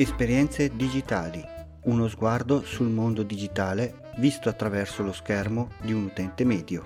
Esperienze digitali. Uno sguardo sul mondo digitale visto attraverso lo schermo di un utente medio.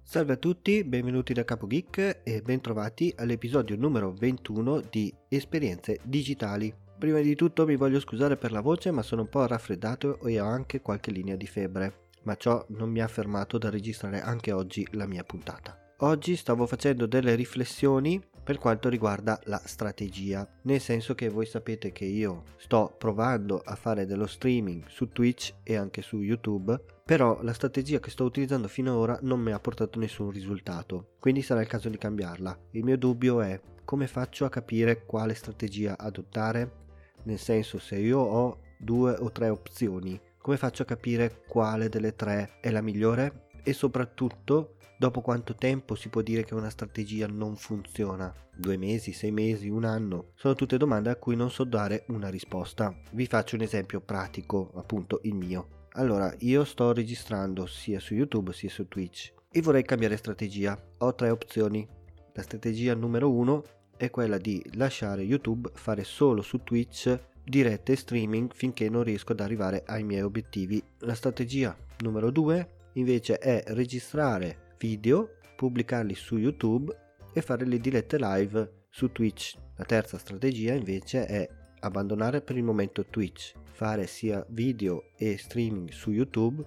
Salve a tutti, benvenuti da Capo Geek e bentrovati all'episodio numero 21 di Esperienze digitali. Prima di tutto mi voglio scusare per la voce ma sono un po' raffreddato e ho anche qualche linea di febbre, ma ciò non mi ha fermato da registrare anche oggi la mia puntata. Oggi stavo facendo delle riflessioni per quanto riguarda la strategia, nel senso che voi sapete che io sto provando a fare dello streaming su Twitch e anche su YouTube, però la strategia che sto utilizzando finora non mi ha portato nessun risultato, quindi sarà il caso di cambiarla. Il mio dubbio è come faccio a capire quale strategia adottare nel senso se io ho due o tre opzioni, come faccio a capire quale delle tre è la migliore? E soprattutto, dopo quanto tempo si può dire che una strategia non funziona? Due mesi, sei mesi, un anno? Sono tutte domande a cui non so dare una risposta. Vi faccio un esempio pratico, appunto il mio. Allora, io sto registrando sia su YouTube sia su Twitch e vorrei cambiare strategia. Ho tre opzioni. La strategia numero uno è quella di lasciare YouTube fare solo su Twitch dirette streaming finché non riesco ad arrivare ai miei obiettivi. La strategia numero 2 invece è registrare video, pubblicarli su YouTube e fare le dirette live su Twitch. La terza strategia invece è abbandonare per il momento Twitch, fare sia video e streaming su YouTube,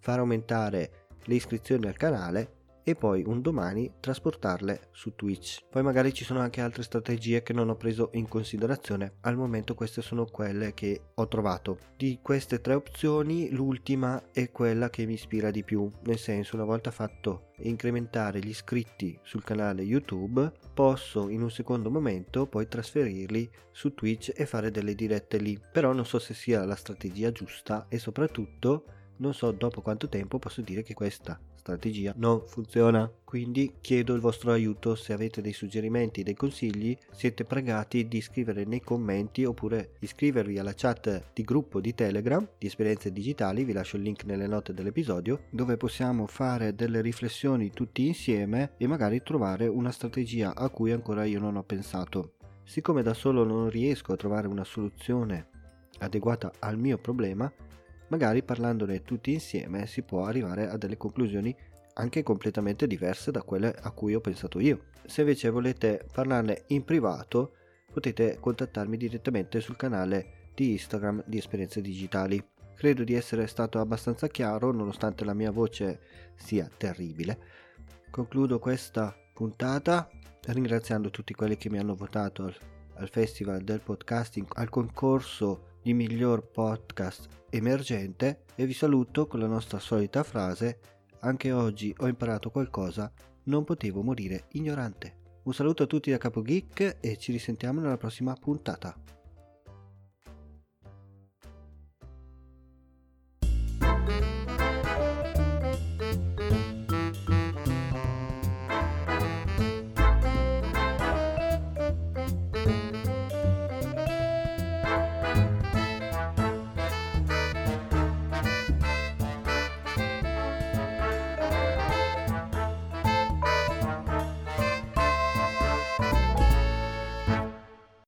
far aumentare le iscrizioni al canale e poi un domani trasportarle su Twitch. Poi magari ci sono anche altre strategie che non ho preso in considerazione. Al momento queste sono quelle che ho trovato. Di queste tre opzioni l'ultima è quella che mi ispira di più, nel senso una volta fatto incrementare gli iscritti sul canale YouTube, posso in un secondo momento poi trasferirli su Twitch e fare delle dirette lì. Però non so se sia la strategia giusta e soprattutto non so dopo quanto tempo posso dire che questa strategia non funziona. Quindi chiedo il vostro aiuto se avete dei suggerimenti, dei consigli, siete pregati di scrivere nei commenti oppure iscrivervi alla chat di gruppo di Telegram di esperienze digitali, vi lascio il link nelle note dell'episodio, dove possiamo fare delle riflessioni tutti insieme e magari trovare una strategia a cui ancora io non ho pensato. Siccome da solo non riesco a trovare una soluzione adeguata al mio problema, magari parlandone tutti insieme si può arrivare a delle conclusioni anche completamente diverse da quelle a cui ho pensato io. Se invece volete parlarne in privato, potete contattarmi direttamente sul canale di Instagram di Esperienze Digitali. Credo di essere stato abbastanza chiaro nonostante la mia voce sia terribile. Concludo questa puntata ringraziando tutti quelli che mi hanno votato al Festival del Podcasting, al concorso di miglior podcast emergente e vi saluto con la nostra solita frase anche oggi ho imparato qualcosa, non potevo morire ignorante. Un saluto a tutti da Capo Geek e ci risentiamo nella prossima puntata.